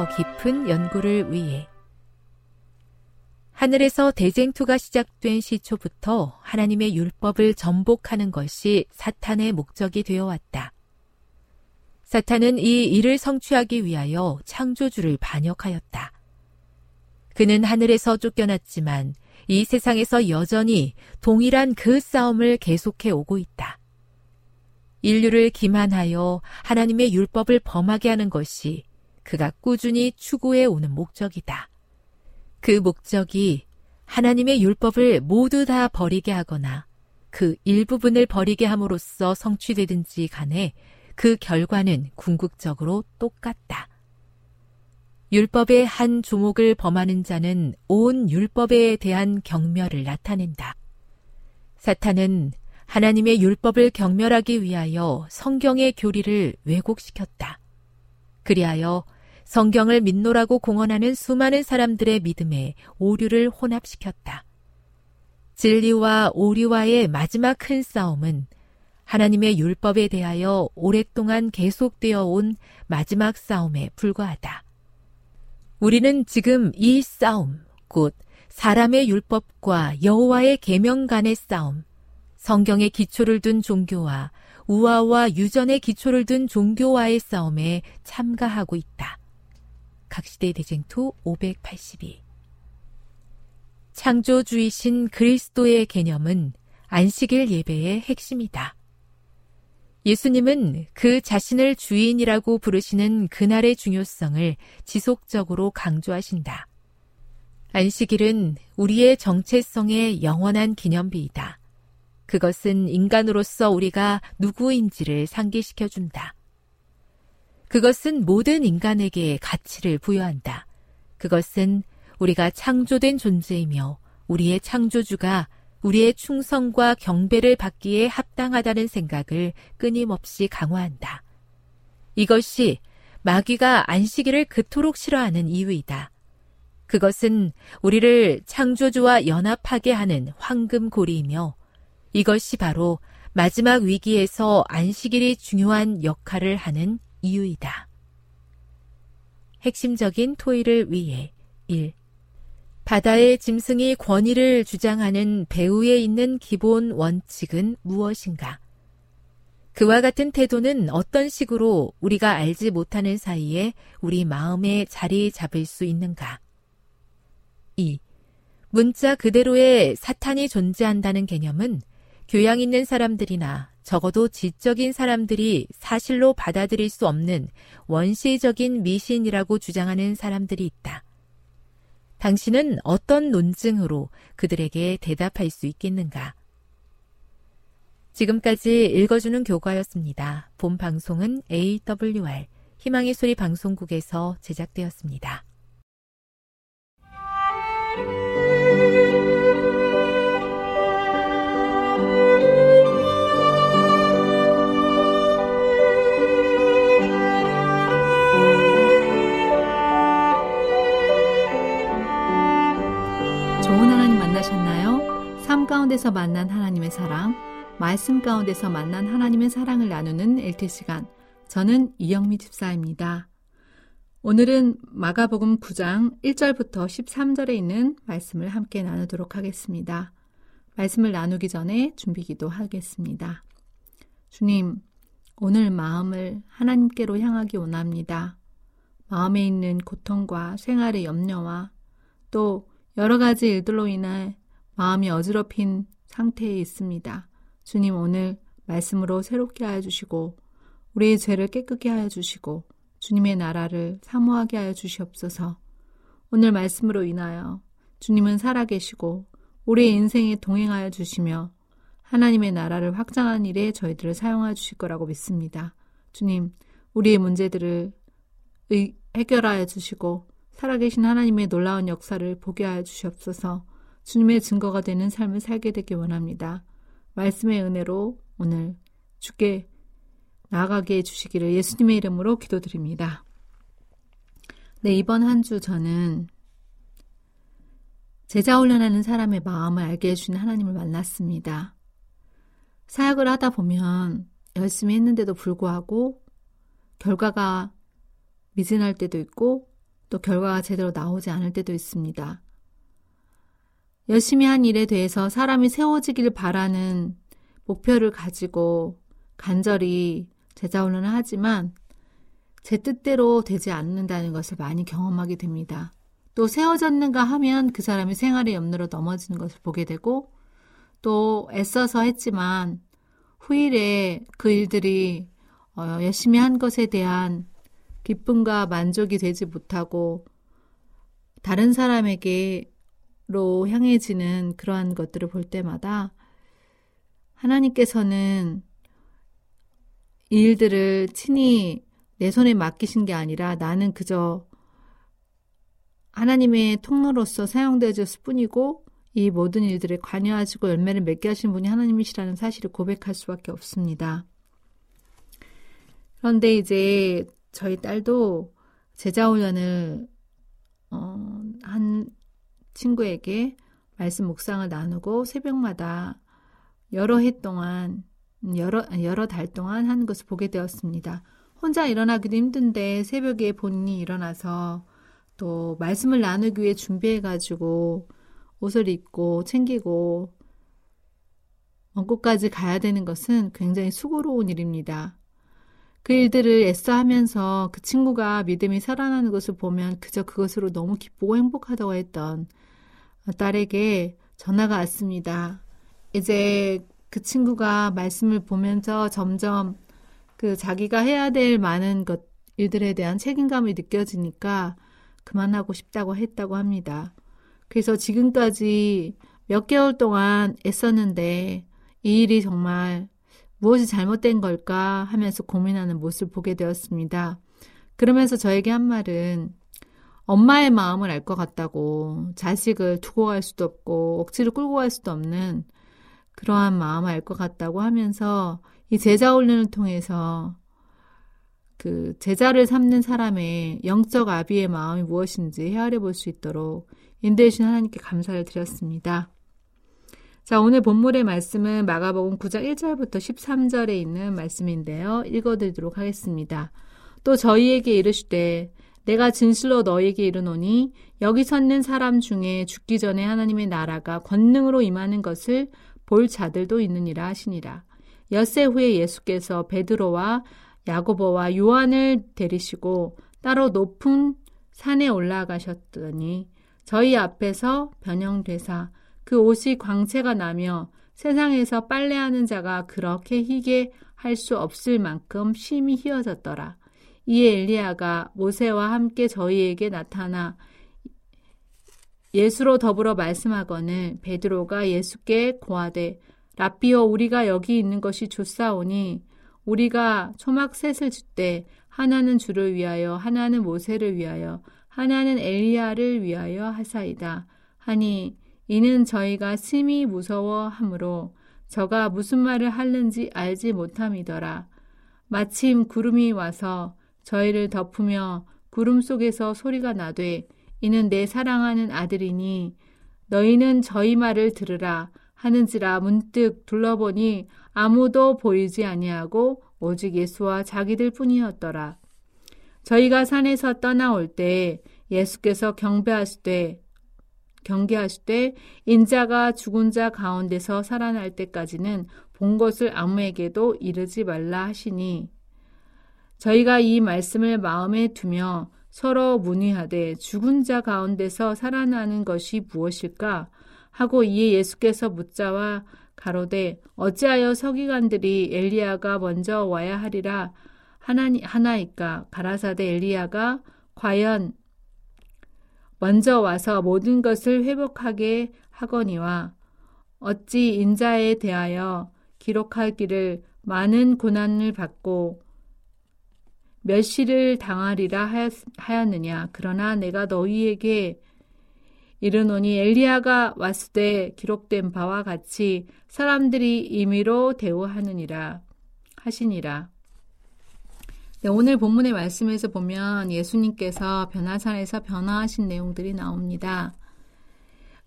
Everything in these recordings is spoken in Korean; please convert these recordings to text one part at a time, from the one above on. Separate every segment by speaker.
Speaker 1: 더 깊은 연구를 위해 하늘에서 대쟁투가 시작된 시초부터 하나님의 율법을 전복하는 것이 사탄의 목적이 되어 왔다. 사탄은 이 일을 성취하기 위하여 창조주를 반역하였다. 그는 하늘에서 쫓겨났지만 이 세상에서 여전히 동일한 그 싸움을 계속해 오고 있다. 인류를 기만하여 하나님의 율법을 범하게 하는 것이 그가 꾸준히 추구해 오는 목적이다. 그 목적이 하나님의 율법을 모두 다 버리게 하거나 그 일부분을 버리게 함으로써 성취되든지 간에 그 결과는 궁극적으로 똑같다. 율법의 한 조목을 범하는 자는 온 율법에 대한 경멸을 나타낸다. 사탄은 하나님의 율법을 경멸하기 위하여 성경의 교리를 왜곡시켰다. 그리하여 성경을 믿노라고 공언하는 수많은 사람들의 믿음에 오류를 혼합시켰다. 진리와 오류와의 마지막 큰 싸움은 하나님의 율법에 대하여 오랫동안 계속되어 온 마지막 싸움에 불과하다. 우리는 지금 이 싸움, 곧 사람의 율법과 여호와의 계명 간의 싸움, 성경의 기초를 둔 종교와 우화와 유전의 기초를 둔 종교와의 싸움에 참가하고 있다. 각시대 대쟁투 582 창조주이신 그리스도의 개념은 안식일 예배의 핵심이다. 예수님은 그 자신을 주인이라고 부르시는 그날의 중요성을 지속적으로 강조하신다. 안식일은 우리의 정체성의 영원한 기념비이다. 그것은 인간으로서 우리가 누구인지를 상기시켜 준다. 그것은 모든 인간에게 가치를 부여한다. 그것은 우리가 창조된 존재이며 우리의 창조주가 우리의 충성과 경배를 받기에 합당하다는 생각을 끊임없이 강화한다. 이것이 마귀가 안식일을 그토록 싫어하는 이유이다. 그것은 우리를 창조주와 연합하게 하는 황금고리이며 이것이 바로 마지막 위기에서 안식일이 중요한 역할을 하는 이유이다. 핵심적인 토의를 위해 1. 바다의 짐승이 권위를 주장하는 배후에 있는 기본 원칙은 무엇인가? 그와 같은 태도는 어떤 식으로 우리가 알지 못하는 사이에 우리 마음에 자리 잡을 수 있는가? 2. 문자 그대로의 사탄이 존재한다는 개념은 교양 있는 사람들이나 적어도 지적인 사람들이 사실로 받아들일 수 없는 원시적인 미신이라고 주장하는 사람들이 있다. 당신은 어떤 논증으로 그들에게 대답할 수 있겠는가? 지금까지 읽어주는 교과였습니다. 본 방송은 AWR 희망의 소리 방송국에서 제작되었습니다.
Speaker 2: 가운데서 만난 하나님의 사랑, 말씀 가운데서 만난 하나님의 사랑을 나누는 LT 시간. 저는 이영미 집사입니다. 오늘은 마가복음 9장 1절부터 13절에 있는 말씀을 함께 나누도록 하겠습니다. 말씀을 나누기 전에 준비기도 하겠습니다. 주님, 오늘 마음을 하나님께로 향하기 원합니다. 마음에 있는 고통과 생활의 염려와 또 여러 가지 일들로 인해 마음이 어지럽힌 상태에 있습니다. 주님 오늘 말씀으로 새롭게 하여 주시고 우리의 죄를 깨끗게 하여 주시고 주님의 나라를 사모하게 하여 주시옵소서. 오늘 말씀으로 인하여 주님은 살아계시고 우리의 인생에 동행하여 주시며 하나님의 나라를 확장하는 일에 저희들을 사용하여 주실 거라고 믿습니다. 주님, 우리의 문제들을 해결하여 주시고 살아계신 하나님의 놀라운 역사를 보게 하여 주시옵소서. 주님의 증거가 되는 삶을 살게 되길 원합니다. 말씀의 은혜로 오늘 주께 나아가게 해주시기를 예수님의 이름으로 기도드립니다. 네, 이번 한 주 저는 제자 훈련하는 사람의 마음을 알게 해주는 하나님을 만났습니다. 사역을 하다 보면 열심히 했는데도 불구하고 결과가 미진할 때도 있고 또 결과가 제대로 나오지 않을 때도 있습니다. 열심히 한 일에 대해서 사람이 세워지길 바라는 목표를 가지고 간절히 제자훈련을 하지만 제 뜻대로 되지 않는다는 것을 많이 경험하게 됩니다. 또 세워졌는가 하면 그 사람이 생활의 염려로 넘어지는 것을 보게 되고 또 애써서 했지만 후일에 그 일들이 어, 열심히 한 것에 대한 기쁨과 만족이 되지 못하고 다른 사람에게 로 향해지는 그러한 것들을 볼 때마다 하나님께서는 일들을 친히 내 손에 맡기신 게 아니라 나는 그저 하나님의 통로로서 사용되어졌을 뿐이고 이 모든 일들에 관여하시고 열매를 맺게 하신 분이 하나님이시라는 사실을 고백할 수밖에 없습니다. 그런데 이제 저희 딸도 제자 훈련을 어, 한 친구에게 말씀 묵상을 나누고 새벽마다 여러 해 동안 여러 여러 달 동안 하는 것을 보게 되었습니다. 혼자 일어나기도 힘든데 새벽에 본인이 일어나서 또 말씀을 나누기 위해 준비해 가지고 옷을 입고 챙기고 먼 곳까지 가야 되는 것은 굉장히 수고로운 일입니다. 그 일들을 애써 하면서 그 친구가 믿음이 살아나는 것을 보면 그저 그것으로 너무 기쁘고 행복하다고 했던 딸에게 전화가 왔습니다. 이제 그 친구가 말씀을 보면서 점점 그 자기가 해야 될 많은 것, 일들에 대한 책임감이 느껴지니까 그만하고 싶다고 했다고 합니다. 그래서 지금까지 몇 개월 동안 애썼는데 이 일이 정말 무엇이 잘못된 걸까 하면서 고민하는 모습을 보게 되었습니다. 그러면서 저에게 한 말은 엄마의 마음을 알 것 같다고 자식을 두고 갈 수도 없고 억지로 끌고 갈 수도 없는 그러한 마음을 알 것 같다고 하면서 이 제자 훈련을 통해서 그 제자를 삼는 사람의 영적 아비의 마음이 무엇인지 헤아려 볼 수 있도록 인도해 주신 하나님께 감사를 드렸습니다. 자, 오늘 본문의 말씀은 마가복음 9장 1절부터 13절에 있는 말씀인데요. 읽어 드리도록 하겠습니다. 또 저희에게 이르시되 내가 진실로 너에게 이르노니 여기 섰는 사람 중에 죽기 전에 하나님의 나라가 권능으로 임하는 것을 볼 자들도 있느니라 하시니라. 엿새 후에 예수께서 베드로와 야고보와 요한을 데리시고 따로 높은 산에 올라가셨더니 저희 앞에서 변형되사 그 옷이 광채가 나며 세상에서 빨래하는 자가 그렇게 희게 할 수 없을 만큼 심히 희어졌더라. 이에 엘리야가 모세와 함께 저희에게 나타나 예수로 더불어 말씀하거늘 베드로가 예수께 고하되 라비오 우리가 여기 있는 것이 좋사오니 우리가 초막 셋을 짓되 하나는 주를 위하여 하나는 모세를 위하여 하나는 엘리야를 위하여 하사이다. 하니 이는 저희가 심히 무서워하므로 저가 무슨 말을 하는지 알지 못함이더라. 마침 구름이 와서 저희를 덮으며 구름 속에서 소리가 나되 이는 내 사랑하는 아들이니 너희는 저희 말을 들으라 하는지라 문득 둘러보니 아무도 보이지 아니하고 오직 예수와 자기들 뿐이었더라. 저희가 산에서 떠나올 때 예수께서 경배하시되 경계하시되 인자가 죽은 자 가운데서 살아날 때까지는 본 것을 아무에게도 이르지 말라 하시니 저희가 이 말씀을 마음에 두며 서로 문의하되 죽은 자 가운데서 살아나는 것이 무엇일까? 하고 이에 예수께서 묻자와 가로되 어찌하여 서기관들이 엘리야가 먼저 와야 하리라? 하나니 하나이까? 가라사대 엘리야가 과연 먼저 와서 모든 것을 회복하게 하거니와 어찌 인자에 대하여 기록하기를 많은 고난을 받고 멸시를 당하리라 하였느냐 그러나 내가 너희에게 이르노니 엘리야가 왔을 때 기록된 바와 같이 사람들이 임의로 대우하느니라 하시니라. 네, 오늘 본문의 말씀에서 보면 예수님께서 변화산에서 변화하신 내용들이 나옵니다.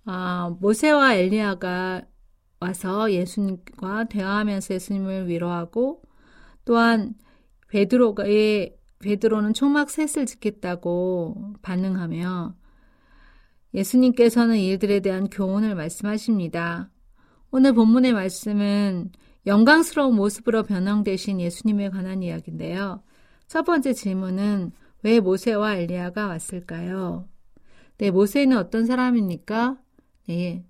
Speaker 2: 아, 모세와 엘리야가 와서 예수님과 대화하면서 예수님을 위로하고 또한 베드로의 베드로는 초막 셋을 짓겠다고 반응하며 예수님께서는 이들에 대한 교훈을 말씀하십니다. 오늘 본문의 말씀은 영광스러운 모습으로 변형되신 예수님에 관한 이야기인데요. 첫 번째 질문은 왜 모세와 엘리야가 왔을까요? 네, 모세는 어떤 사람입니까? 네,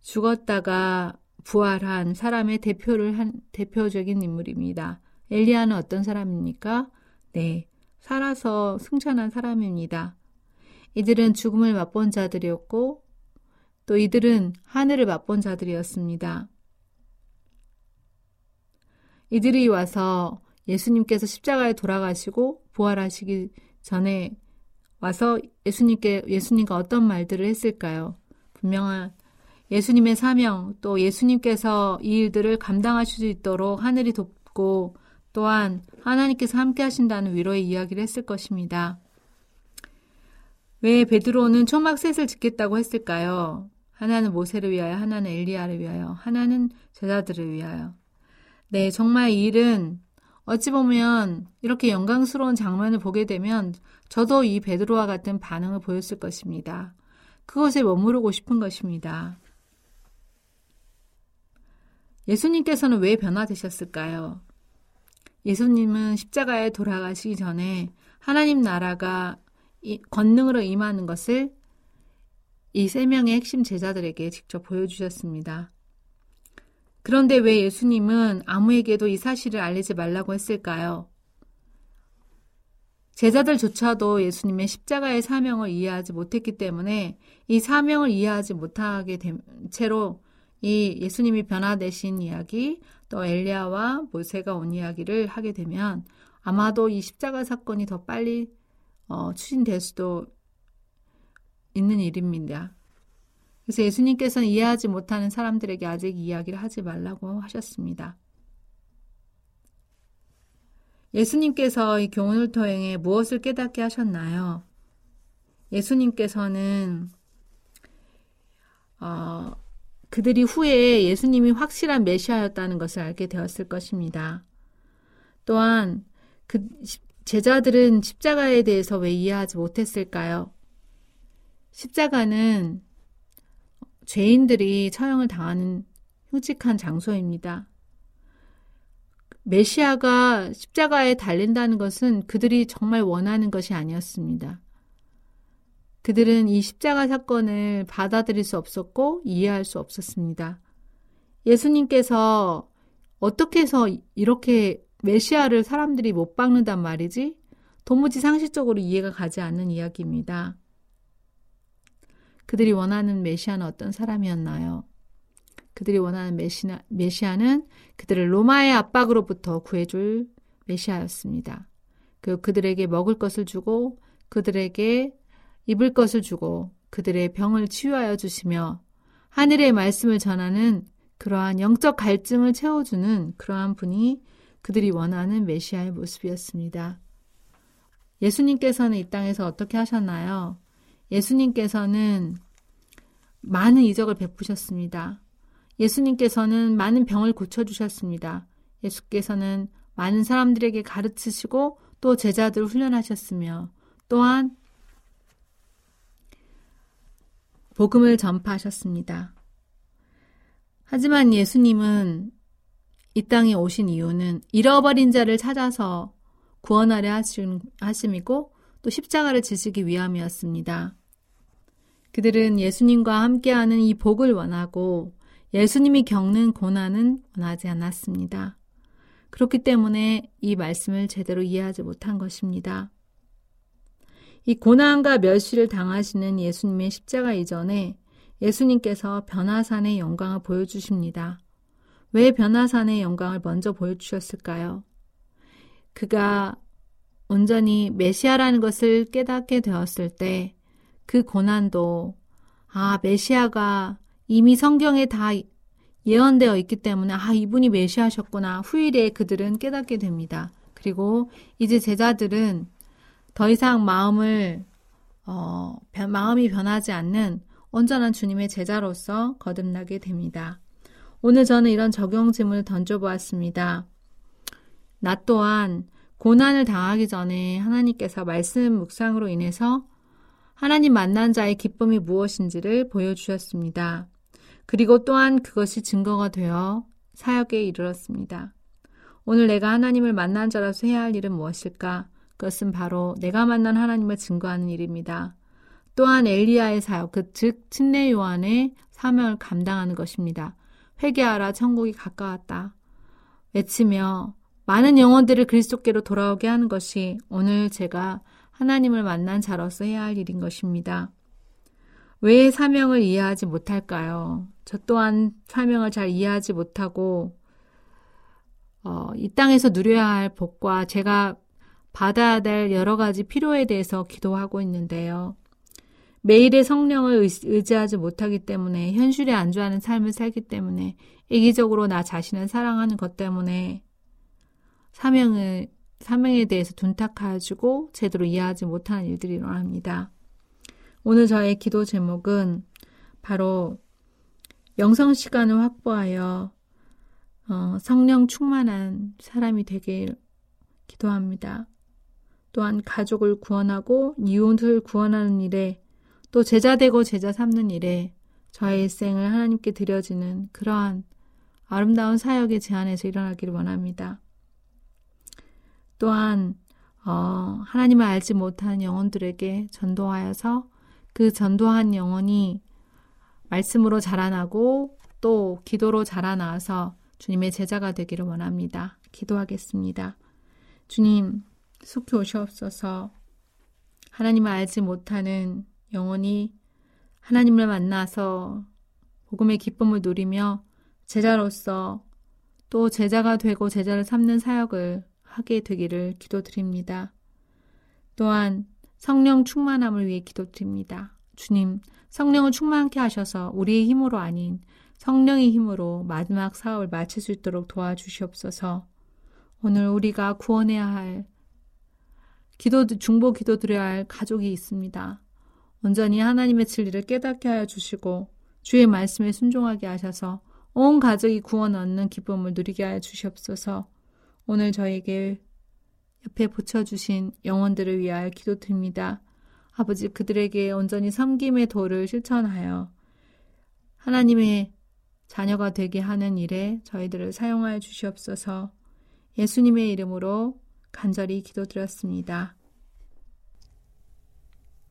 Speaker 2: 죽었다가 부활한 사람의 대표를 한 대표적인 인물입니다. 엘리야는 어떤 사람입니까? 네, 살아서 승천한 사람입니다. 이들은 죽음을 맛본 자들이었고 또 이들은 하늘을 맛본 자들이었습니다. 이들이 와서 예수님께서 십자가에 돌아가시고 부활하시기 전에 와서 예수님께 예수님과 어떤 말들을 했을까요? 분명한 예수님의 사명 또 예수님께서 이 일들을 감당하실 수 있도록 하늘이 돕고 또한 하나님께서 함께 하신다는 위로의 이야기를 했을 것입니다. 왜 베드로는 초막셋을 짓겠다고 했을까요? 하나는 모세를 위하여, 하나는 엘리야를 위하여, 하나는 제자들을 위하여. 네, 정말 이 일은 어찌 보면 이렇게 영광스러운 장면을 보게 되면 저도 이 베드로와 같은 반응을 보였을 것입니다. 그것에 머무르고 싶은 것입니다. 예수님께서는 왜 변화되셨을까요? 예수님은 십자가에 돌아가시기 전에 하나님 나라가 권능으로 임하는 것을 이 세 명의 핵심 제자들에게 직접 보여주셨습니다. 그런데 왜 예수님은 아무에게도 이 사실을 알리지 말라고 했을까요? 제자들조차도 예수님의 십자가의 사명을 이해하지 못했기 때문에 이 사명을 이해하지 못하게 된 채로 이 예수님이 변화되신 이야기 또 엘리야와 모세가 온 이야기를 하게 되면 아마도 이 십자가 사건이 더 빨리 어, 추진될 수도 있는 일입니다. 그래서 예수님께서는 이해하지 못하는 사람들에게 아직 이야기를 하지 말라고 하셨습니다. 예수님께서 이 교훈을 통해 무엇을 깨닫게 하셨나요? 예수님께서는 어, 그들이 후에 예수님이 확실한 메시아였다는 것을 알게 되었을 것입니다. 또한 그 제자들은 십자가에 대해서 왜 이해하지 못했을까요? 십자가는 죄인들이 처형을 당하는 흉측한 장소입니다. 메시아가 십자가에 달린다는 것은 그들이 정말 원하는 것이 아니었습니다. 그들은 이 십자가 사건을 받아들일 수 없었고 이해할 수 없었습니다. 예수님께서 어떻게 해서 이렇게 메시아를 사람들이 못 박는단 말이지? 도무지 상식적으로 이해가 가지 않는 이야기입니다. 그들이 원하는 메시아는 어떤 사람이었나요? 그들이 원하는 메시아, 메시아는 그들을 로마의 압박으로부터 구해줄 메시아였습니다. 그 그들에게 먹을 것을 주고 그들에게 입을 것을 주고 그들의 병을 치유하여 주시며 하늘의 말씀을 전하는 그러한 영적 갈증을 채워주는 그러한 분이 그들이 원하는 메시아의 모습이었습니다. 예수님께서는 이 땅에서 어떻게 하셨나요? 예수님께서는 많은 이적을 베푸셨습니다. 예수님께서는 많은 병을 고쳐주셨습니다. 예수께서는 많은 사람들에게 가르치시고 또 제자들을 훈련하셨으며 또한 복음을 전파하셨습니다. 하지만 예수님은 이 땅에 오신 이유는 잃어버린 자를 찾아서 구원하려 하심이고 또 십자가를 지시기 위함이었습니다. 그들은 예수님과 함께하는 이 복을 원하고 예수님이 겪는 고난은 원하지 않았습니다. 그렇기 때문에 이 말씀을 제대로 이해하지 못한 것입니다. 이 고난과 멸시를 당하시는 예수님의 십자가 이전에 예수님께서 변화산의 영광을 보여주십니다. 왜 변화산의 영광을 먼저 보여주셨을까요? 그가 온전히 메시아라는 것을 깨닫게 되었을 때 그 고난도 아, 메시아가 이미 성경에 다 예언되어 있기 때문에 아, 이분이 메시아셨구나. 후일에 그들은 깨닫게 됩니다. 그리고 이제 제자들은 더 이상 마음을 어, 마음이 변하지 않는 온전한 주님의 제자로서 거듭나게 됩니다. 오늘 저는 이런 적용 질문을 던져보았습니다. 나 또한 고난을 당하기 전에 하나님께서 말씀 묵상으로 인해서 하나님 만난 자의 기쁨이 무엇인지를 보여주셨습니다. 그리고 또한 그것이 증거가 되어 사역에 이르렀습니다. 오늘 내가 하나님을 만난 자로서 해야 할 일은 무엇일까? 그것은 바로 내가 만난 하나님을 증거하는 일입니다. 또한 엘리야의 사역, 그 즉 침례 요한의 사명을 감당하는 것입니다. 회개하라 천국이 가까웠다. 외치며 많은 영혼들을 그리스도께로 돌아오게 하는 것이 오늘 제가 하나님을 만난 자로서 해야 할 일인 것입니다. 왜 사명을 이해하지 못할까요? 저 또한 사명을 잘 이해하지 못하고 어, 이 땅에서 누려야 할 복과 제가 받아야 될 여러 가지 필요에 대해서 기도하고 있는데요. 매일의 성령을 의지하지 못하기 때문에 현실에 안주하는 삶을 살기 때문에 이기적으로 나 자신을 사랑하는 것 때문에 사명을 사명에 대해서 둔탁해지고 제대로 이해하지 못하는 일들이 일어납니다. 오늘 저의 기도 제목은 바로 영성 시간을 확보하여 어, 성령 충만한 사람이 되길 기도합니다. 또한 가족을 구원하고 이웃을 구원하는 일에 또 제자 되고 제자 삼는 일에 저의 일생을 하나님께 드려지는 그러한 아름다운 사역의 제안에서 일어나기를 원합니다. 또한 어, 하나님을 알지 못하는 영혼들에게 전도하여서 그 전도한 영혼이 말씀으로 자라나고 또 기도로 자라나서 주님의 제자가 되기를 원합니다. 기도하겠습니다. 주님, 속히 오시옵소서. 하나님을 알지 못하는 영혼이 하나님을 만나서 복음의 기쁨을 누리며 제자로서 또 제자가 되고 제자를 삼는 사역을 하게 되기를 기도드립니다. 또한 성령 충만함을 위해 기도드립니다. 주님, 성령을 충만케 하셔서 우리의 힘으로 아닌 성령의 힘으로 마지막 사업을 마칠 수 있도록 도와주시옵소서. 오늘 우리가 구원해야 할 기도, 중보 기도 드려야 할 가족이 있습니다. 온전히 하나님의 진리를 깨닫게 하여 주시고 주의 말씀에 순종하게 하셔서 온 가족이 구원 얻는 기쁨을 누리게 하여 주시옵소서 오늘 저에게 옆에 붙여주신 영혼들을 위하여 기도드립니다. 아버지 그들에게 온전히 섬김의 도를 실천하여 하나님의 자녀가 되게 하는 일에 저희들을 사용하여 주시옵소서 예수님의 이름으로 간절히 기도드렸습니다.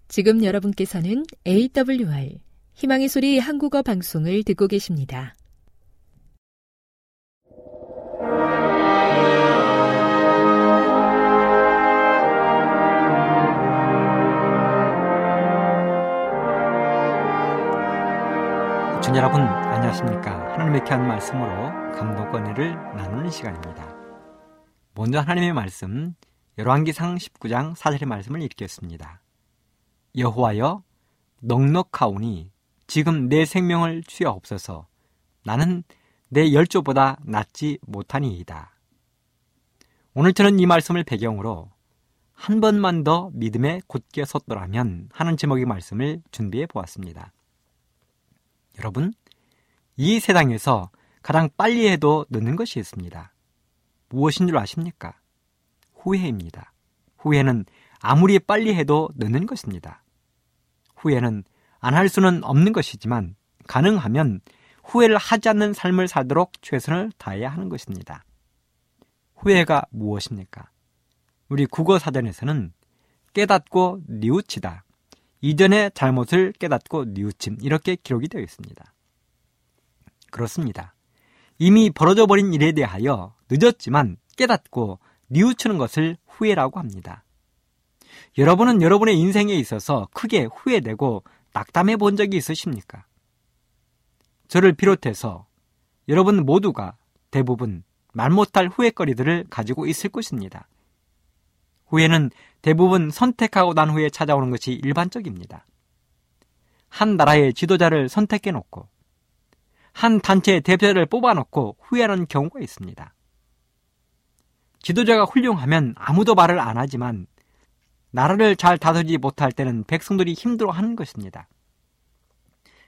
Speaker 1: 지금 여러분께서는 AWR 희망의 소리 한국어 방송을 듣고 계십니다.
Speaker 3: 청 여러분 안녕하십니까 하나님의 귀한 말씀으로 감동권회를 나누는 시간입니다 먼저 하나님의 말씀 열왕기상 19장 4절의 말씀을 읽겠습니다 여호와여 넉넉하오니 지금 내 생명을 취하옵소서 나는 내 열조보다 낫지 못하니이다 오늘 저는 이 말씀을 배경으로 한 번만 더 믿음에 굳게 섰더라면 하는 제목의 말씀을 준비해 보았습니다. 여러분, 이 세상에서 가장 빨리 해도 늦는 것이 있습니다. 무엇인 줄 아십니까? 후회입니다. 후회는 아무리 빨리 해도 늦는 것입니다. 후회는 안 할 수는 없는 것이지만 가능하면 후회를 하지 않는 삶을 살도록 최선을 다해야 하는 것입니다. 후회가 무엇입니까? 우리 국어 사전에서는 깨닫고 뉘우치다, 이전의 잘못을 깨닫고 뉘우침 이렇게 기록이 되어 있습니다. 그렇습니다. 이미 벌어져 버린 일에 대하여 늦었지만 깨닫고 뉘우치는 것을 후회라고 합니다. 여러분은 여러분의 인생에 있어서 크게 후회되고 낙담해 본 적이 있으십니까? 저를 비롯해서 여러분 모두가 대부분 말 못할 후회거리들을 가지고 있을 것입니다. 후회는 대부분 선택하고 난 후에 찾아오는 것이 일반적입니다. 한 나라의 지도자를 선택해 놓고 한 단체의 대표를 뽑아 놓고 후회하는 경우가 있습니다. 지도자가 훌륭하면 아무도 말을 안 하지만 나라를 잘 다스리지 못할 때는 백성들이 힘들어 하는 것입니다.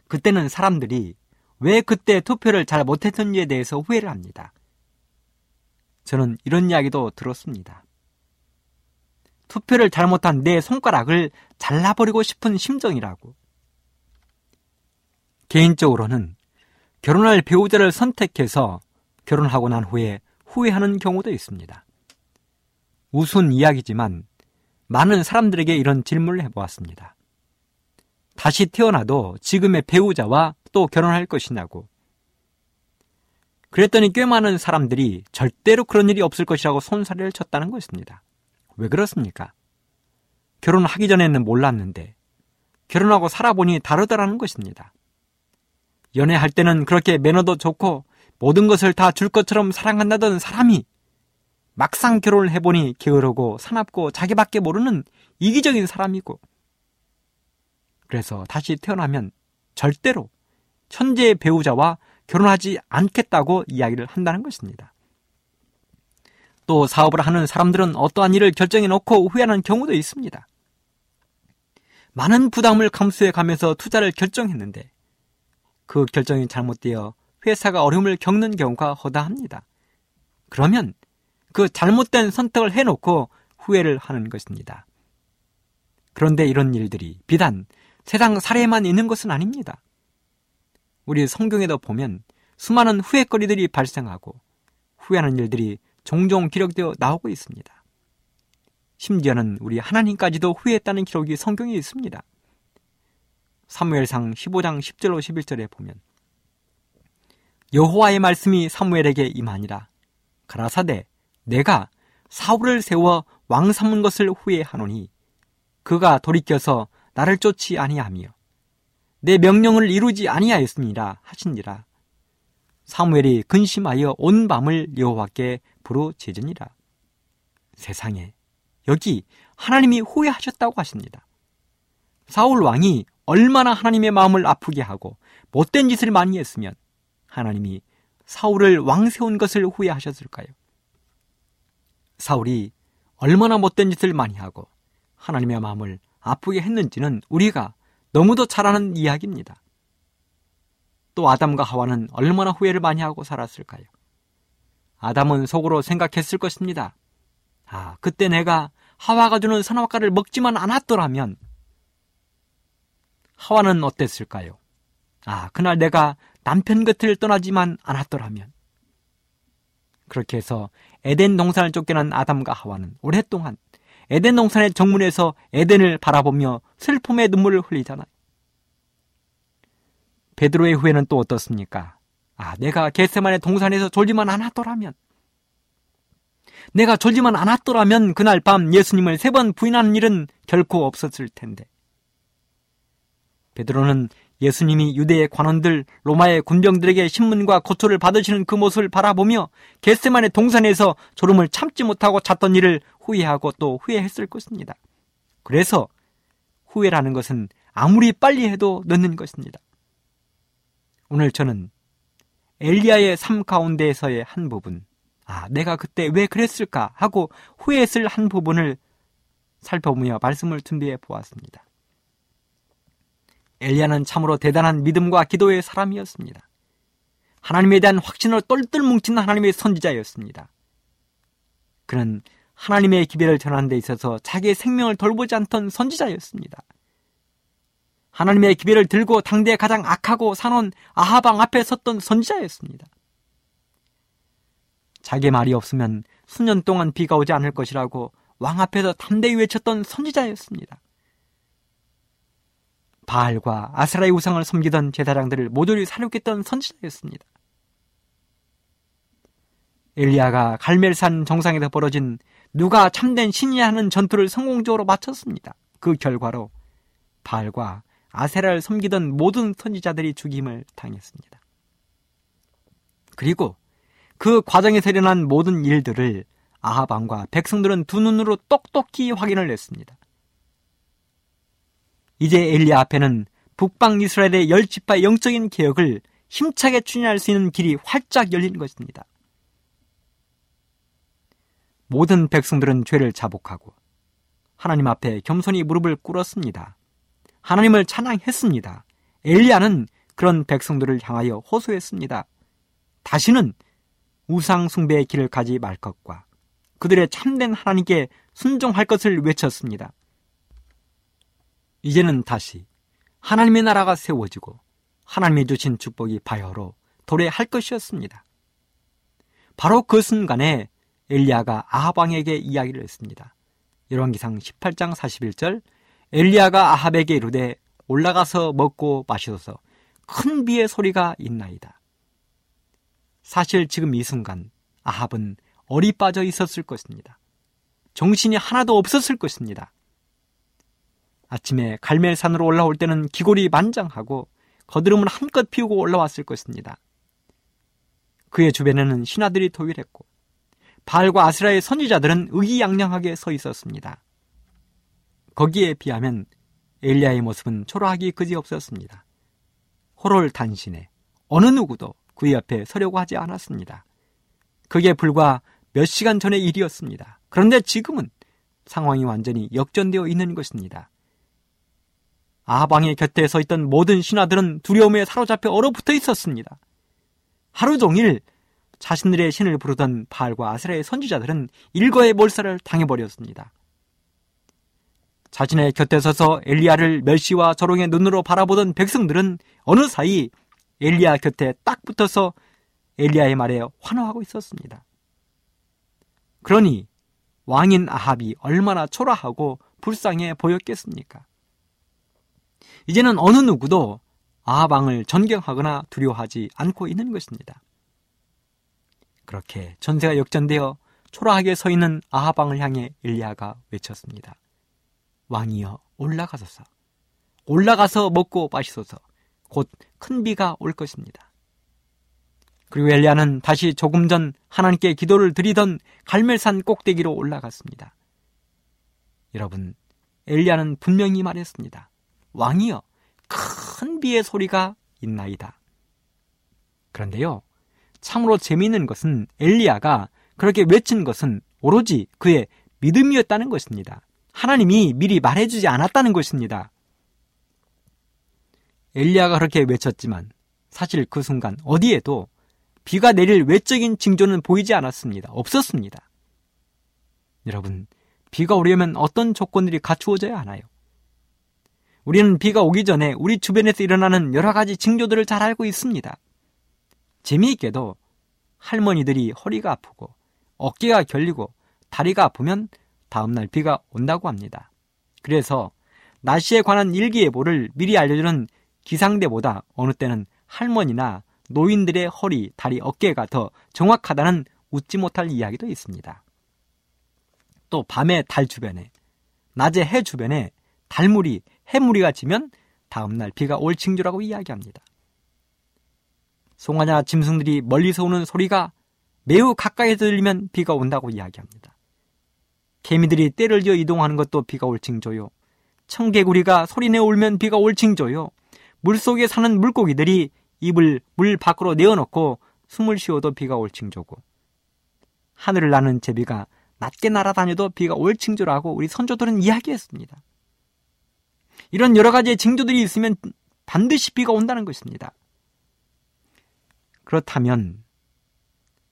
Speaker 3: 그때는 사람들이 왜 그때 투표를 잘 못했는지에 대해서 후회를 합니다. 저는 이런 이야기도 들었습니다. 투표를 잘못한 내 손가락을 잘라버리고 싶은 심정이라고. 개인적으로는 결혼할 배우자를 선택해서 결혼하고 난 후에 후회하는 경우도 있습니다. 우스운 이야기지만 많은 사람들에게 이런 질문을 해보았습니다. 다시 태어나도 지금의 배우자와 또 결혼할 것이냐고. 그랬더니 꽤 많은 사람들이 절대로 그런 일이 없을 것이라고 손사래를 쳤다는 것입니다. 왜 그렇습니까? 결혼하기 전에는 몰랐는데 결혼하고 살아보니 다르더라는 것입니다. 연애할 때는 그렇게 매너도 좋고 모든 것을 다 줄 것처럼 사랑한다던 사람이 막상 결혼을 해보니 게으르고 사납고 자기밖에 모르는 이기적인 사람이고 그래서 다시 태어나면 절대로 천재의 배우자와 결혼하지 않겠다고 이야기를 한다는 것입니다. 또 사업을 하는 사람들은 어떠한 일을 결정해 놓고 후회하는 경우도 있습니다. 많은 부담을 감수해 가면서 투자를 결정했는데 그 결정이 잘못되어 회사가 어려움을 겪는 경우가 허다합니다. 그러면 그 잘못된 선택을 해놓고 후회를 하는 것입니다. 그런데 이런 일들이 비단 세상 사례만 있는 것은 아닙니다. 우리 성경에도 보면 수많은 후회거리들이 발생하고 후회하는 일들이 종종 기록되어 나오고 있습니다. 심지어는 우리 하나님까지도 후회했다는 기록이 성경에 있습니다. 사무엘상 15장 10절로 11절에 보면 여호와의 말씀이 사무엘에게 임하니라 가라사대 내가 사울을 세워 왕 삼은 것을 후회하노니 그가 돌이켜서 나를 쫓지 아니하며 내 명령을 이루지 아니하였습니다 하시니라 사무엘이 근심하여 온 밤을 여호와께 부르짖으니라. 세상에 여기 하나님이 후회하셨다고 하십니다. 사울 왕이 얼마나 하나님의 마음을 아프게 하고 못된 짓을 많이 했으면 하나님이 사울을 왕 세운 것을 후회하셨을까요? 사울이 얼마나 못된 짓을 많이 하고 하나님의 마음을 아프게 했는지는 우리가 너무도 잘 아는 이야기입니다. 또 아담과 하와는 얼마나 후회를 많이 하고 살았을까요? 아담은 속으로 생각했을 것입니다. 아, 그때 내가 하와가 주는 선악과를 먹지만 않았더라면 하와는 어땠을까요? 아, 그날 내가 남편 곁을 떠나지만 않았더라면 그렇게 해서 에덴 동산을 쫓겨난 아담과 하와는 오랫동안 에덴 동산의 정문에서 에덴을 바라보며 슬픔의 눈물을 흘리잖아요. 베드로의 후회는 또 어떻습니까? 아, 내가 겟세만의 동산에서 졸지만 않았더라면 내가 졸지만 않았더라면 그날 밤 예수님을 세 번 부인하는 일은 결코 없었을 텐데. 베드로는 예수님이 유대의 관원들, 로마의 군병들에게 신문과 고초를 받으시는 그 모습을 바라보며 겟세만의 동산에서 졸음을 참지 못하고 잤던 일을 후회하고 또 후회했을 것입니다. 그래서 후회라는 것은 아무리 빨리 해도 늦는 것입니다. 오늘 저는 엘리야의 삶 가운데에서의 한 부분, 아, 내가 그때 왜 그랬을까 하고 후회했을 한 부분을 살펴보며 말씀을 준비해 보았습니다. 엘리야는 참으로 대단한 믿음과 기도의 사람이었습니다. 하나님에 대한 확신을 똘똘 뭉친 하나님의 선지자였습니다. 그는 하나님의 기별을 전하는 데 있어서 자기의 생명을 돌보지 않던 선지자였습니다. 하나님의 기별을 들고 당대에 가장 악하고 산원 아하방 앞에 섰던 선지자였습니다. 자기 말이 없으면 수년 동안 비가 오지 않을 것이라고 왕 앞에서 담대히 외쳤던 선지자였습니다. 바알과 아스라의 우상을 섬기던 제사장들을 모조리 사륙했던 선지자였습니다. 엘리야가 갈멜산 정상에서 벌어진 누가 참된 신이냐 하는 전투를 성공적으로 마쳤습니다. 그 결과로 바알과 아세라를 섬기던 모든 선지자들이 죽임을 당했습니다. 그리고 그 과정에서 일어난 모든 일들을 아하방과 백성들은 두 눈으로 똑똑히 확인을 했습니다. 이제 엘리야 앞에는 북방 이스라엘의 열 지파의 영적인 개혁을 힘차게 추진할 수 있는 길이 활짝 열린 것입니다. 모든 백성들은 죄를 자복하고 하나님 앞에 겸손히 무릎을 꿇었습니다. 하나님을 찬양했습니다. 엘리야는 그런 백성들을 향하여 호소했습니다. 다시는 우상 숭배의 길을 가지 말 것과 그들의 참된 하나님께 순종할 것을 외쳤습니다. 이제는 다시 하나님의 나라가 세워지고 하나님의 주신 축복이 바여로 도래할 것이었습니다. 바로 그 순간에 엘리야가 아합왕에게 이야기를 했습니다. 열왕기상 18장 41절 엘리야가 아합에게 이르되 올라가서 먹고 마시소서 큰 비의 소리가 있나이다. 사실 지금 이 순간 아합은 어리 빠져 있었을 것입니다. 정신이 하나도 없었을 것입니다. 아침에 갈멜산으로 올라올 때는 기골이 만장하고 거드름을 한껏 피우고 올라왔을 것입니다. 그의 주변에는 신하들이 도일했고 바알과 아스라의 선지자들은 의기양양하게 서 있었습니다. 거기에 비하면 엘리야의 모습은 초라하기 그지없었습니다. 호롤 단신에 어느 누구도 그의 옆에 서려고 하지 않았습니다. 그게 불과 몇 시간 전의 일이었습니다. 그런데 지금은 상황이 완전히 역전되어 있는 것입니다. 아방의 곁에 서 있던 모든 신하들은 두려움에 사로잡혀 얼어붙어 있었습니다. 하루 종일 자신들의 신을 부르던 바알과 아스라의 선지자들은 일거에 몰살을 당해버렸습니다. 자신의 곁에 서서 엘리야를 멸시와 저롱의 눈으로 바라보던 백성들은 어느 사이 엘리야 곁에 딱 붙어서 엘리야의 말에 환호하고 있었습니다. 그러니 왕인 아합이 얼마나 초라하고 불쌍해 보였겠습니까? 이제는 어느 누구도 아합 왕을 존경하거나 두려워하지 않고 있는 것입니다. 그렇게 전세가 역전되어 초라하게 서 있는 아합 왕을 향해 엘리야가 외쳤습니다. 왕이여 올라가소서. 올라가서 먹고 마시소서. 곧 큰 비가 올 것입니다. 그리고 엘리야는 다시 조금 전 하나님께 기도를 드리던 갈멜산 꼭대기로 올라갔습니다. 여러분, 엘리야는 분명히 말했습니다. 왕이여, 큰 비의 소리가 있나이다. 그런데요, 참으로 재미있는 것은 엘리야가 그렇게 외친 것은 오로지 그의 믿음이었다는 것입니다. 하나님이 미리 말해주지 않았다는 것입니다. 엘리야가 그렇게 외쳤지만 사실 그 순간 어디에도 비가 내릴 외적인 징조는 보이지 않았습니다. 없었습니다. 여러분, 비가 오려면 어떤 조건들이 갖추어져야 하나요? 우리는 비가 오기 전에 우리 주변에서 일어나는 여러 가지 징조들을 잘 알고 있습니다. 재미있게도 할머니들이 허리가 아프고 어깨가 결리고 다리가 아프면 다음날 비가 온다고 합니다. 그래서 날씨에 관한 일기예보를 미리 알려주는 기상대보다 어느 때는 할머니나 노인들의 허리, 다리, 어깨가 더 정확하다는 웃지 못할 이야기도 있습니다. 또 밤에 달 주변에, 낮에 해 주변에 달무리, 해무리가 지면 다음날 비가 올 징조라고 이야기합니다. 송아냐 짐승들이 멀리서 오는 소리가 매우 가까이 들리면 비가 온다고 이야기합니다. 개미들이 때를 지어 이동하는 것도 비가 올 징조요. 청개구리가 소리내 울면 비가 올 징조요. 물속에 사는 물고기들이 입을 물 밖으로 내어놓고 숨을 쉬어도 비가 올 징조고 하늘을 나는 제비가 낮게 날아다녀도 비가 올 징조라고 우리 선조들은 이야기했습니다. 이런 여러 가지의 징조들이 있으면 반드시 비가 온다는 것입니다. 그렇다면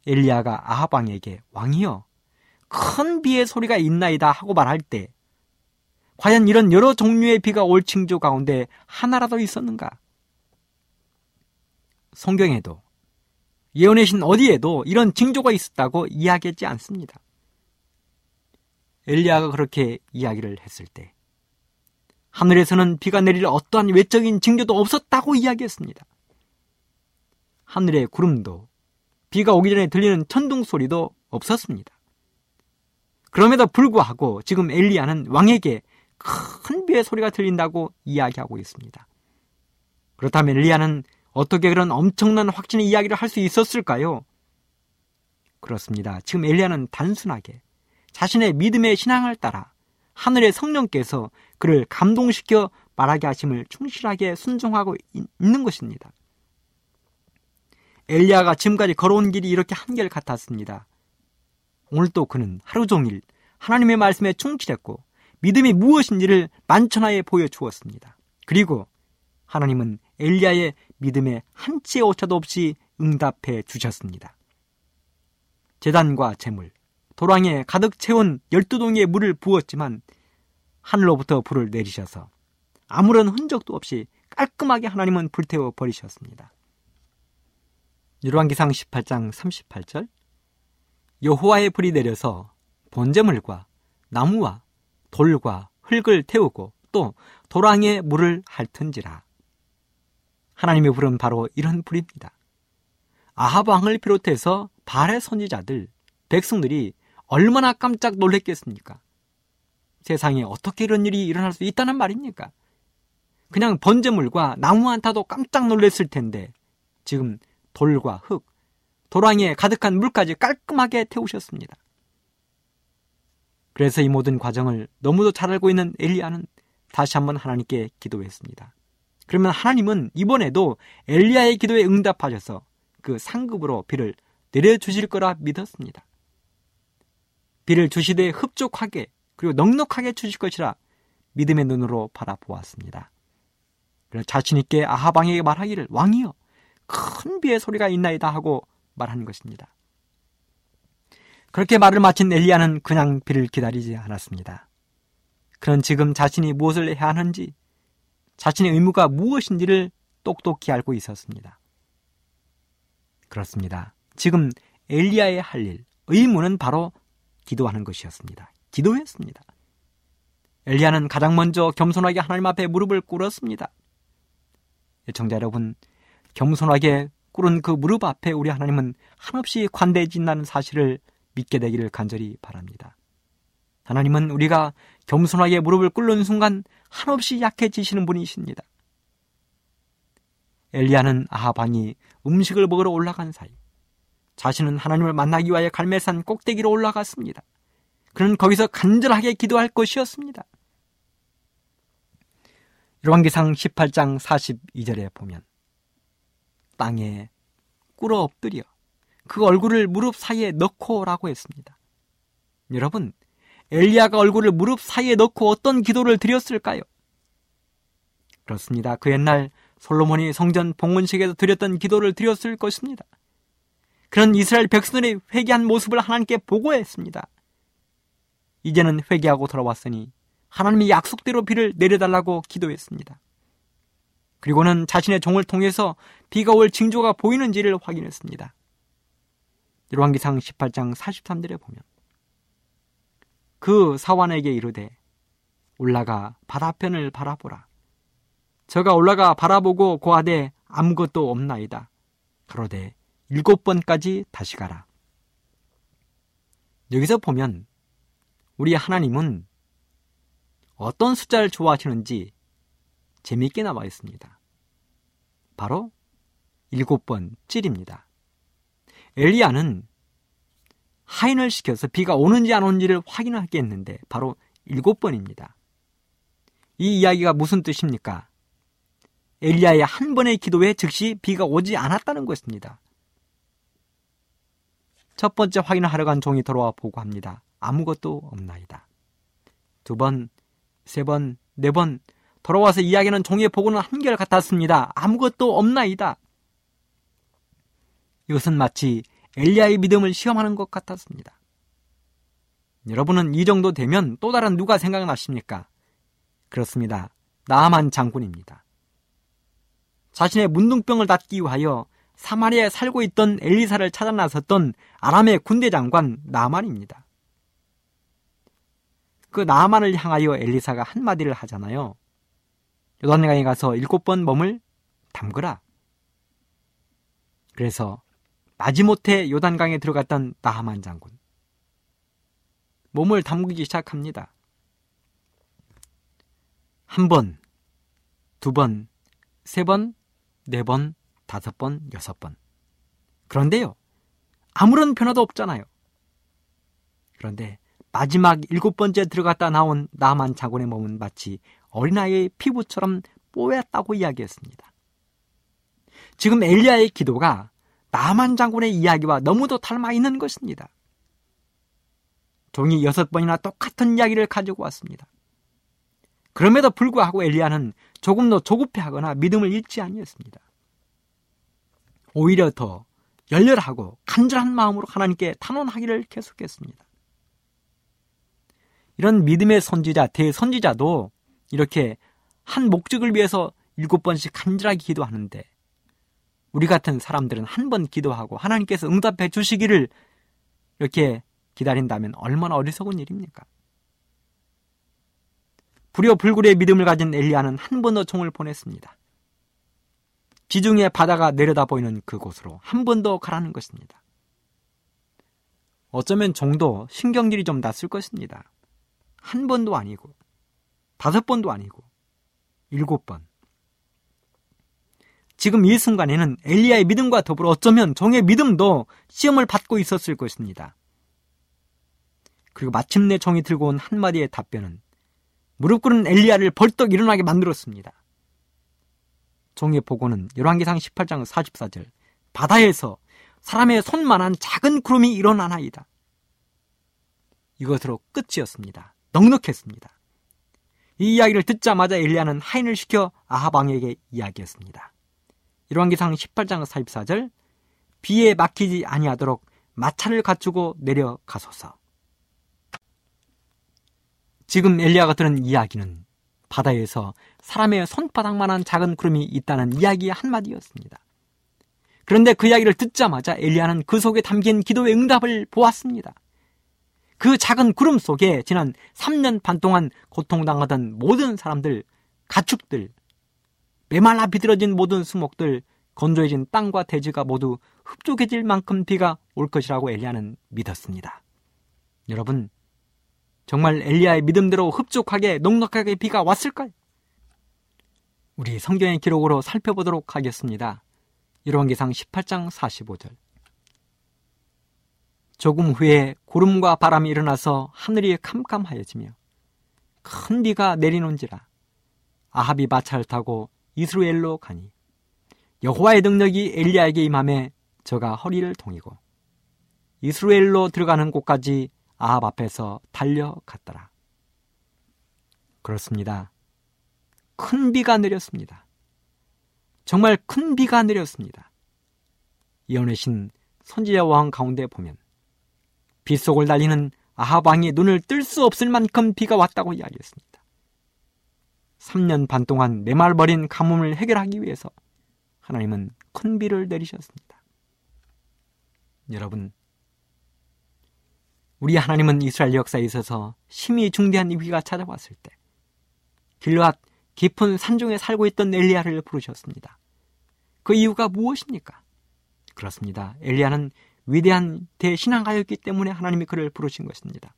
Speaker 3: 엘리야가 아하방에게 왕이여 큰 비의 소리가 있나이다 하고 말할 때 과연 이런 여러 종류의 비가 올 징조 가운데 하나라도 있었는가? 성경에도 예언의 신 어디에도 이런 징조가 있었다고 이야기하지 않습니다. 엘리야가 그렇게 이야기를 했을 때 하늘에서는 비가 내릴 어떠한 외적인 징조도 없었다고 이야기했습니다. 하늘의 구름도 비가 오기 전에 들리는 천둥 소리도 없었습니다. 그럼에도 불구하고 지금 엘리야는 왕에게 큰 비의 소리가 들린다고 이야기하고 있습니다. 그렇다면 엘리야는 어떻게 그런 엄청난 확신의 이야기를 할 수 있었을까요? 그렇습니다. 지금 엘리야는 단순하게 자신의 믿음의 신앙을 따라 하늘의 성령께서 그를 감동시켜 말하게 하심을 충실하게 순종하고 있는 것입니다. 엘리야가 지금까지 걸어온 길이 이렇게 한결 같았습니다. 오늘도 그는 하루 종일 하나님의 말씀에 충실했고 믿음이 무엇인지를 만천하에 보여주었습니다. 그리고 하나님은 엘리야의 믿음에 한치의 오차도 없이 응답해 주셨습니다. 재단과 재물, 도랑에 가득 채운 열두 동의 물을 부었지만 하늘로부터 불을 내리셔서 아무런 흔적도 없이 깔끔하게 하나님은 불태워 버리셨습니다. 열왕기상 18장 38절 여호와의 불이 내려서 번제물과 나무와 돌과 흙을 태우고 또 도랑에 물을 핥은지라. 하나님의 불은 바로 이런 불입니다. 아합 왕을 비롯해서 발의 선지자들, 백성들이 얼마나 깜짝 놀랐겠습니까? 세상에 어떻게 이런 일이 일어날 수 있다는 말입니까? 그냥 번제물과 나무 한 타도 깜짝 놀랐을 텐데 지금 돌과 흙, 도랑에 가득한 물까지 깔끔하게 태우셨습니다. 그래서 이 모든 과정을 너무도 잘 알고 있는 엘리야는 다시 한번 하나님께 기도했습니다. 그러면 하나님은 이번에도 엘리야의 기도에 응답하셔서 그 상급으로 비를 내려주실 거라 믿었습니다. 비를 주시되 흡족하게 그리고 넉넉하게 주실 것이라 믿음의 눈으로 바라보았습니다. 그래서 자신있게 아하방에게 말하기를 왕이여 큰 비의 소리가 있나이다 하고 말하는 것입니다. 그렇게 말을 마친 엘리야는 그냥 비를 기다리지 않았습니다. 그는 지금 자신이 무엇을 해야 하는지, 자신의 의무가 무엇인지를 똑똑히 알고 있었습니다. 그렇습니다. 지금 엘리야의 할 일, 의무는 바로 기도하는 것이었습니다. 기도했습니다. 엘리야는 가장 먼저 겸손하게 하나님 앞에 무릎을 꿇었습니다. 청자 여러분, 겸손하게 꿇은 그 무릎 앞에 우리 하나님은 한없이 관대해진다는 사실을 믿게 되기를 간절히 바랍니다. 하나님은 우리가 겸손하게 무릎을 꿇는 순간 한없이 약해지시는 분이십니다. 엘리야는 아하방이 음식을 먹으러 올라간 사이 자신은 하나님을 만나기 위하여 갈매산 꼭대기로 올라갔습니다. 그는 거기서 간절하게 기도할 것이었습니다. 열왕기상 18장 42절에 보면 땅에 꿇어 엎드려 그 얼굴을 무릎 사이에 넣고라고 했습니다. 여러분, 엘리야가 얼굴을 무릎 사이에 넣고 어떤 기도를 드렸을까요? 그렇습니다. 그 옛날 솔로몬이 성전 봉헌식에서 드렸던 기도를 드렸을 것입니다. 그런 이스라엘 백성들의 회개한 모습을 하나님께 보고했습니다. 이제는 회개하고 돌아왔으니 하나님이 약속대로 비를 내려달라고 기도했습니다. 그리고는 자신의 종을 통해서 비가 올 징조가 보이는지를 확인했습니다. 열왕기상 18장 43절에 보면 그 사환에게 이르되 올라가 바다편을 바라보라. 저가 올라가 바라보고 고하되 아무것도 없나이다. 그러되 일곱 번까지 다시 가라. 여기서 보면 우리 하나님은 어떤 숫자를 좋아하시는지 재미있게 나와 있습니다. 바로 일곱 번 찔입니다. 엘리야는 하인을 시켜서 비가 오는지 안 오는지를 확인하겠는데 바로 일곱 번입니다. 이 이야기가 무슨 뜻입니까? 엘리야의 한 번의 기도에 즉시 비가 오지 않았다는 것입니다. 첫 번째 확인을 하러 간 종이 돌아와 보고 합니다. 아무것도 없나이다. 두 번, 세 번, 네 번 돌아와서 이야기는 종의 보고는 한결 같았습니다. 아무것도 없나이다. 이것은 마치 엘리야의 믿음을 시험하는 것 같았습니다. 여러분은 이 정도 되면 또 다른 누가 생각나십니까? 그렇습니다. 나만 장군입니다. 자신의 문둥병을 낫기 위하여 사마리아에 살고 있던 엘리사를 찾아 나섰던 아람의 군대 장관 나만입니다. 그 나만을 향하여 엘리사가 한마디를 하잖아요. 요단강에 가서 일곱 번 몸을 담그라. 그래서 마지못해 요단강에 들어갔던 나하만 장군. 몸을 담그기 시작합니다. 한 번, 두 번, 세 번, 네 번, 다섯 번, 여섯 번. 그런데요, 아무런 변화도 없잖아요. 그런데 마지막 일곱 번째 들어갔다 나온 나만 장군의 몸은 마치 어린아이의 피부처럼 뽀얗다고 이야기했습니다. 지금 엘리야의 기도가 나만 장군의 이야기와 너무도 닮아 있는 것입니다. 종이 여섯 번이나 똑같은 이야기를 가지고 왔습니다. 그럼에도 불구하고 엘리야는 조금 더 조급해하거나 믿음을 잃지 아니었습니다. 오히려 더 열렬하고 간절한 마음으로 하나님께 탄원하기를 계속했습니다. 이런 믿음의 선지자, 대선지자도 이렇게 한 목적을 위해서 일곱 번씩 간절하게 기도하는데 우리 같은 사람들은 한 번 기도하고 하나님께서 응답해 주시기를 이렇게 기다린다면 얼마나 어리석은 일입니까? 불효 불굴의 믿음을 가진 엘리야는 한 번 더 총을 보냈습니다. 지중해 바다가 내려다 보이는 그곳으로 한 번 더 가라는 것입니다. 어쩌면 정도 신경질이 좀 났을 것입니다. 한 번도 아니고, 다섯 번도 아니고, 일곱 번. 지금 이 순간에는 엘리야의 믿음과 더불어 어쩌면 종의 믿음도 시험을 받고 있었을 것입니다. 그리고 마침내 종이 들고 온 한마디의 답변은 무릎 꿇은 엘리야를 벌떡 일어나게 만들었습니다. 종의 보고는 열왕기상 18장 44절 바다에서 사람의 손만한 작은 구름이 일어나나이다. 이것으로 끝이었습니다. 넉넉했습니다. 이 이야기를 듣자마자 엘리야는 하인을 시켜 아하방에게 이야기했습니다. 열왕기상 18장 44절 비에 막히지 아니하도록 마차를 갖추고 내려가소서. 지금 엘리야가 들은 이야기는 바다에서 사람의 손바닥만한 작은 구름이 있다는 이야기의 한마디였습니다. 그런데 그 이야기를 듣자마자 엘리야는 그 속에 담긴 기도의 응답을 보았습니다. 그 작은 구름 속에 지난 3년 반 동안 고통당하던 모든 사람들, 가축들, 메말라 비들어진 모든 수목들, 건조해진 땅과 대지가 모두 흡족해질 만큼 비가 올 것이라고 엘리야는 믿었습니다. 여러분, 정말 엘리야의 믿음대로 흡족하게 넉넉하게 비가 왔을까요? 우리 성경의 기록으로 살펴보도록 하겠습니다. 열왕기상 18장 45절. 조금 후에 구름과 바람이 일어나서 하늘이 캄캄하여지며 큰 비가 내리는지라 아합이 마차를 타고 이스루엘로 가니 여호와의 능력이 엘리야에게 임함에 저가 허리를 동이고 이스루엘로 들어가는 곳까지 아합 앞에서 달려갔더라. 그렇습니다. 큰 비가 내렸습니다. 정말 큰 비가 내렸습니다. 이혼의 신 선지자 왕 가운데 보면 빗속을 달리는 아합 왕이 눈을 뜰 수 없을 만큼 비가 왔다고 이야기했습니다. 3년 반 동안 메말버린 가뭄을 해결하기 위해서 하나님은 큰 비를 내리셨습니다. 여러분, 우리 하나님은 이스라엘 역사에 있어서 심히 중대한 위기가 찾아왔을 때 길앗 깊은 산중에 살고 있던 엘리야를 부르셨습니다. 그 이유가 무엇입니까? 그렇습니다. 엘리야는 위대한 대신앙가였기 때문에 하나님이 그를 부르신 것입니다.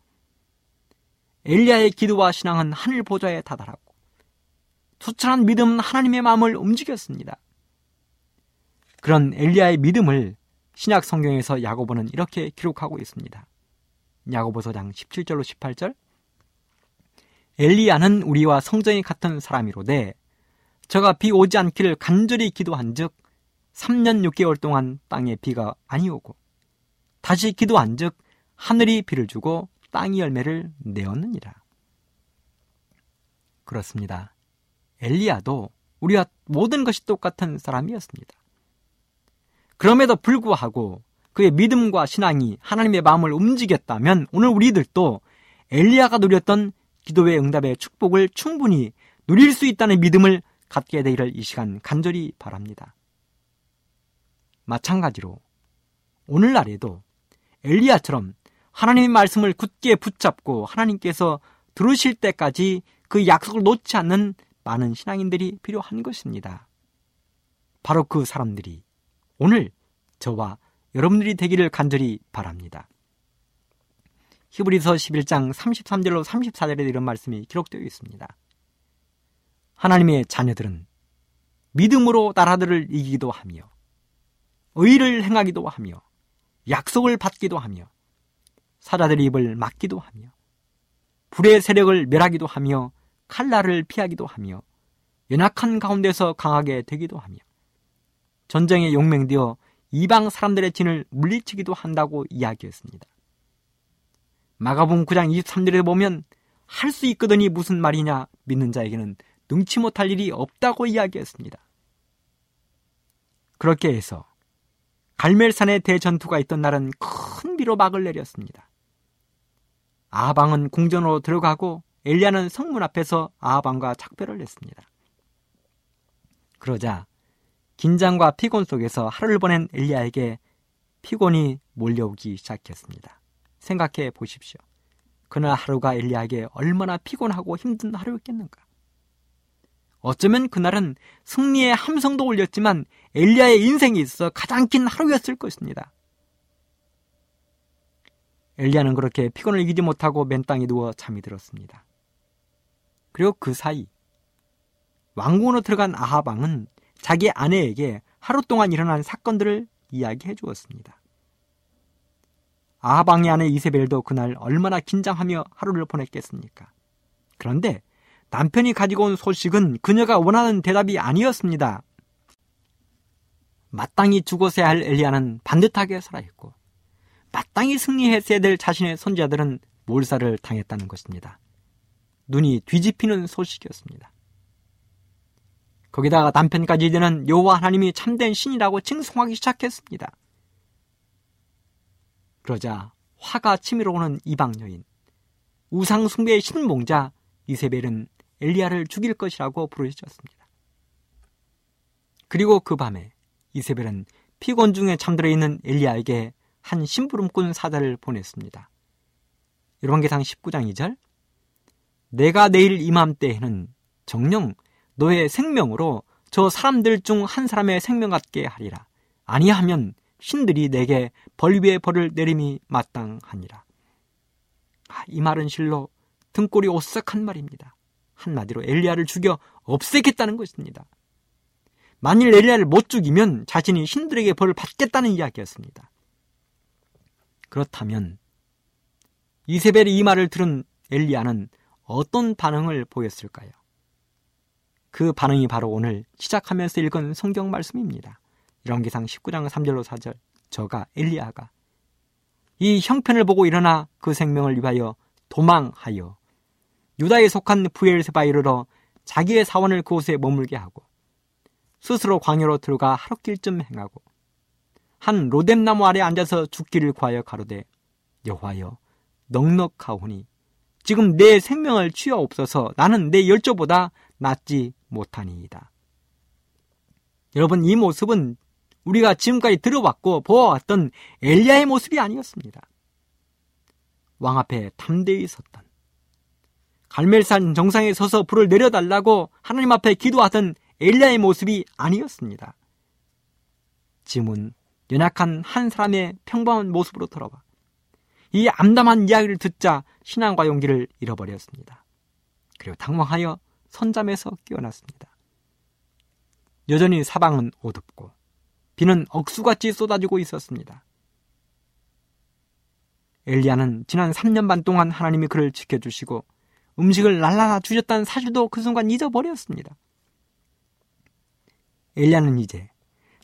Speaker 3: 엘리야의 기도와 신앙은 하늘 보좌에 다다랐고 투철한 믿음은 하나님의 마음을 움직였습니다. 그런 엘리야의 믿음을 신약 성경에서 야고보는 이렇게 기록하고 있습니다. 야고보서 장 17절로 18절 엘리야는 우리와 성정이 같은 사람이로되 저가 비 오지 않기를 간절히 기도한즉 3년 6개월 동안 땅에 비가 아니오고 다시 기도한즉 하늘이 비를 주고 땅이 열매를 내었느니라. 그렇습니다. 엘리야도 우리와 모든 것이 똑같은 사람이었습니다. 그럼에도 불구하고 그의 믿음과 신앙이 하나님의 마음을 움직였다면 오늘 우리들도 엘리야가 누렸던 기도의 응답의 축복을 충분히 누릴 수 있다는 믿음을 갖게 되기를 이 시간 간절히 바랍니다. 마찬가지로 오늘날에도 엘리야처럼 하나님의 말씀을 굳게 붙잡고 하나님께서 들으실 때까지 그 약속을 놓지 않는 많은 신앙인들이 필요한 것입니다. 바로 그 사람들이 오늘 저와 여러분들이 되기를 간절히 바랍니다. 히브리서 11장 33절로 34절에 이런 말씀이 기록되어 있습니다. 하나님의 자녀들은 믿음으로 나라들을 이기기도 하며 의를 행하기도 하며 약속을 받기도 하며 사자들의 입을 막기도 하며 불의 세력을 멸하기도 하며 칼날을 피하기도 하며 연약한 가운데서 강하게 되기도 하며 전쟁에 용맹되어 이방 사람들의 진을 물리치기도 한다고 이야기했습니다. 마가복음 9장 23절에 보면 할 수 있거든이 무슨 말이냐 믿는 자에게는 능치 못할 일이 없다고 이야기했습니다. 그렇게 해서 갈멜산의 대전투가 있던 날은 큰 비로 막을 내렸습니다. 아방은 궁전으로 들어가고 엘리야는 성문 앞에서 아방과 작별을 했습니다. 그러자 긴장과 피곤 속에서 하루를 보낸 엘리야에게 피곤이 몰려오기 시작했습니다. 생각해 보십시오. 그날 하루가 엘리야에게 얼마나 피곤하고 힘든 하루였겠는가. 어쩌면 그날은 승리의 함성도 올렸지만 엘리야의 인생에 있어 가장 긴 하루였을 것입니다. 엘리야는 그렇게 피곤을 이기지 못하고 맨 땅에 누워 잠이 들었습니다. 그리고 그 사이 왕궁으로 들어간 아하방은 자기 아내에게 하루 동안 일어난 사건들을 이야기해 주었습니다. 아방의 아내 이세벨도 그날 얼마나 긴장하며 하루를 보냈겠습니까? 그런데 남편이 가지고 온 소식은 그녀가 원하는 대답이 아니었습니다. 마땅히 죽었어야 할 엘리야는 반듯하게 살아있고 마땅히 승리했어야 될 자신의 손자들은 몰살을 당했다는 것입니다. 눈이 뒤집히는 소식이었습니다. 거기다가 남편까지 이제는 여호와 하나님이 참된 신이라고 칭송하기 시작했습니다. 그러자 화가 치밀어 오는 이방 여인 우상 숭배의 신봉자 이세벨은 엘리야를 죽일 것이라고 부르짖었습니다. 그리고 그 밤에 이세벨은 피곤 중에 잠들어 있는 엘리야에게 한 심부름꾼 사자를 보냈습니다. 열왕기상 19장 2절 내가 내일 이맘때에는 정령 너의 생명으로 저 사람들 중 한 사람의 생명 같게 하리라. 아니하면 신들이 내게 벌 위에 벌을 내림이 마땅하니라. 아, 이 말은 실로 등골이 오싹한 말입니다. 한마디로 엘리야를 죽여 없애겠다는 것입니다. 만일 엘리야를 못 죽이면 자신이 신들에게 벌을 받겠다는 이야기였습니다. 그렇다면 이세벨이 이 말을 들은 엘리야는 어떤 반응을 보였을까요? 그 반응이 바로 오늘 시작하면서 읽은 성경 말씀입니다. 열왕기상 19장 3절로 4절 저가 엘리야가 이 형편을 보고 일어나 그 생명을 위하여 도망하여 유다에 속한 부엘세바에 이르러 자기의 사원을 그곳에 머물게 하고 스스로 광야로 들어가 하룻길쯤 행하고 한 로뎀나무 아래 앉아서 죽기를 구하여 가로되 여호와여 넉넉하오니 지금 내 생명을 취하옵소서 나는 내 열조보다 낫지 못하니이다. 여러분 이 모습은 우리가 지금까지 들어왔고 보아왔던 엘리야의 모습이 아니었습니다. 왕 앞에 담대히 섰던 갈멜산 정상에 서서 불을 내려달라고 하나님 앞에 기도하던 엘리야의 모습이 아니었습니다. 지금은 연약한 한 사람의 평범한 모습으로 돌아와 이 암담한 이야기를 듣자 신앙과 용기를 잃어버렸습니다. 그리고 당황하여 선잠에서 깨어났습니다. 여전히 사방은 어둡고 비는 억수같이 쏟아지고 있었습니다. 엘리야는 지난 3년 반 동안 하나님이 그를 지켜주시고 음식을 날라라 주셨다는 사실도 그 순간 잊어버렸습니다. 엘리야는 이제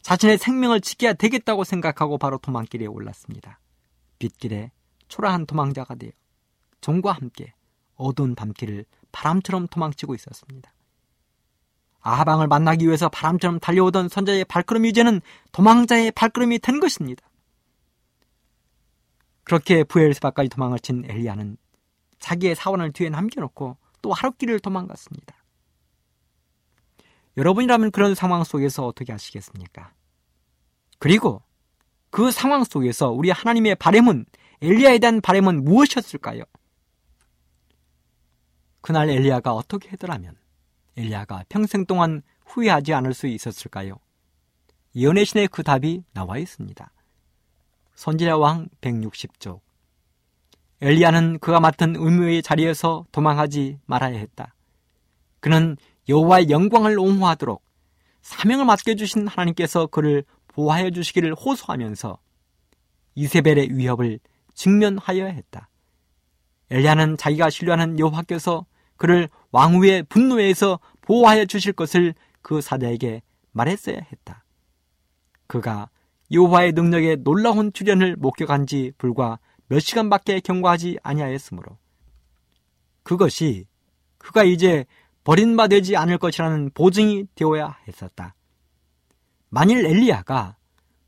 Speaker 3: 자신의 생명을 지켜야 되겠다고 생각하고 바로 도망길에 올랐습니다. 빗길에 초라한 도망자가 되어 종과 함께 어두운 밤길을 바람처럼 도망치고 있었습니다. 아하방을 만나기 위해서 바람처럼 달려오던 선자의 발걸음이 이제는 도망자의 발걸음이 된 것입니다. 그렇게 부엘스바까지 도망을 친 엘리야는 자기의 사원을 뒤에 남겨놓고 또 하룻길을 도망갔습니다. 여러분이라면 그런 상황 속에서 어떻게 하시겠습니까? 그리고 그 상황 속에서 우리 하나님의 바램은 엘리야에 대한 바램은 무엇이었을까요? 그날 엘리야가 어떻게 했더라면 엘리야가 평생 동안 후회하지 않을 수 있었을까요? 연애신의 그 답이 나와 있습니다. 선지자 왕 160쪽 엘리야는 그가 맡은 의무의 자리에서 도망하지 말아야 했다. 그는 여호와의 영광을 옹호하도록 사명을 맡겨주신 하나님께서 그를 보호하여 주시기를 호소하면서 이세벨의 위협을 직면하여야 했다. 엘리야는 자기가 신뢰하는 여호와께서 그를 왕후의 분노에서 보호하여 주실 것을 그 사자에게 말했어야 했다. 그가 여호와의 능력의 놀라운 출현을 목격한 지 불과 몇 시간밖에 경과하지 아니하였으므로 그것이 그가 이제 버림바 되지 않을 것이라는 보증이 되어야 했었다. 만일 엘리야가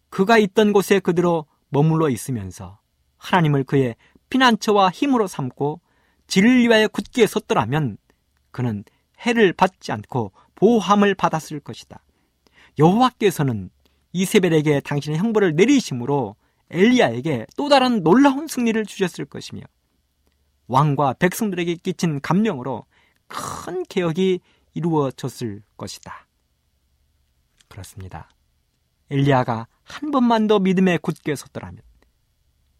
Speaker 3: 그가 있던 곳에 그대로 머물러 있으면서 하나님을 그의 피난처와 힘으로 삼고 진리를 위하여 굳게 섰더라면 그는 해를 받지 않고 보호함을 받았을 것이다. 여호와께서는 이세벨에게 당신의 형벌을 내리심으로 엘리야에게 또 다른 놀라운 승리를 주셨을 것이며 왕과 백성들에게 끼친 감명으로 큰 개혁이 이루어졌을 것이다. 그렇습니다. 엘리야가 한 번만 더 믿음에 굳게 섰더라면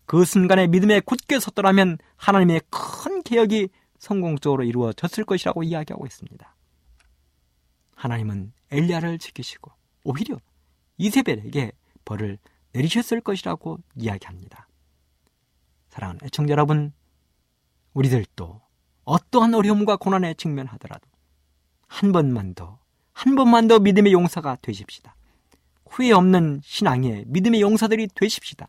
Speaker 3: 그 순간에 믿음에 굳게 섰더라면 하나님의 큰 개혁이 성공적으로 이루어졌을 것이라고 이야기하고 있습니다. 하나님은 엘리야를 지키시고 오히려 이세벨에게 벌을 내리셨을 것이라고 이야기합니다. 사랑하는 애청자 여러분, 우리들도 어떠한 어려움과 고난에 직면하더라도 한 번만 더, 한 번만 더 믿음의 용사가 되십시다. 후회 없는 신앙의 믿음의 용사들이 되십시다.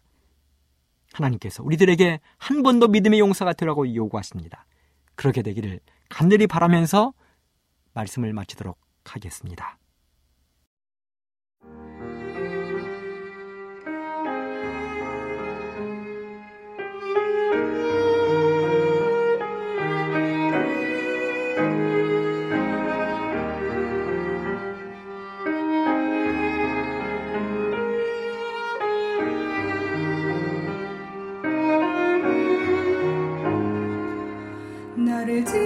Speaker 3: 하나님께서 우리들에게 한 번 더 믿음의 용사가 되라고 요구하십니다. 그렇게 되기를 간절히 바라면서 말씀을 마치도록 하겠습니다.
Speaker 4: 나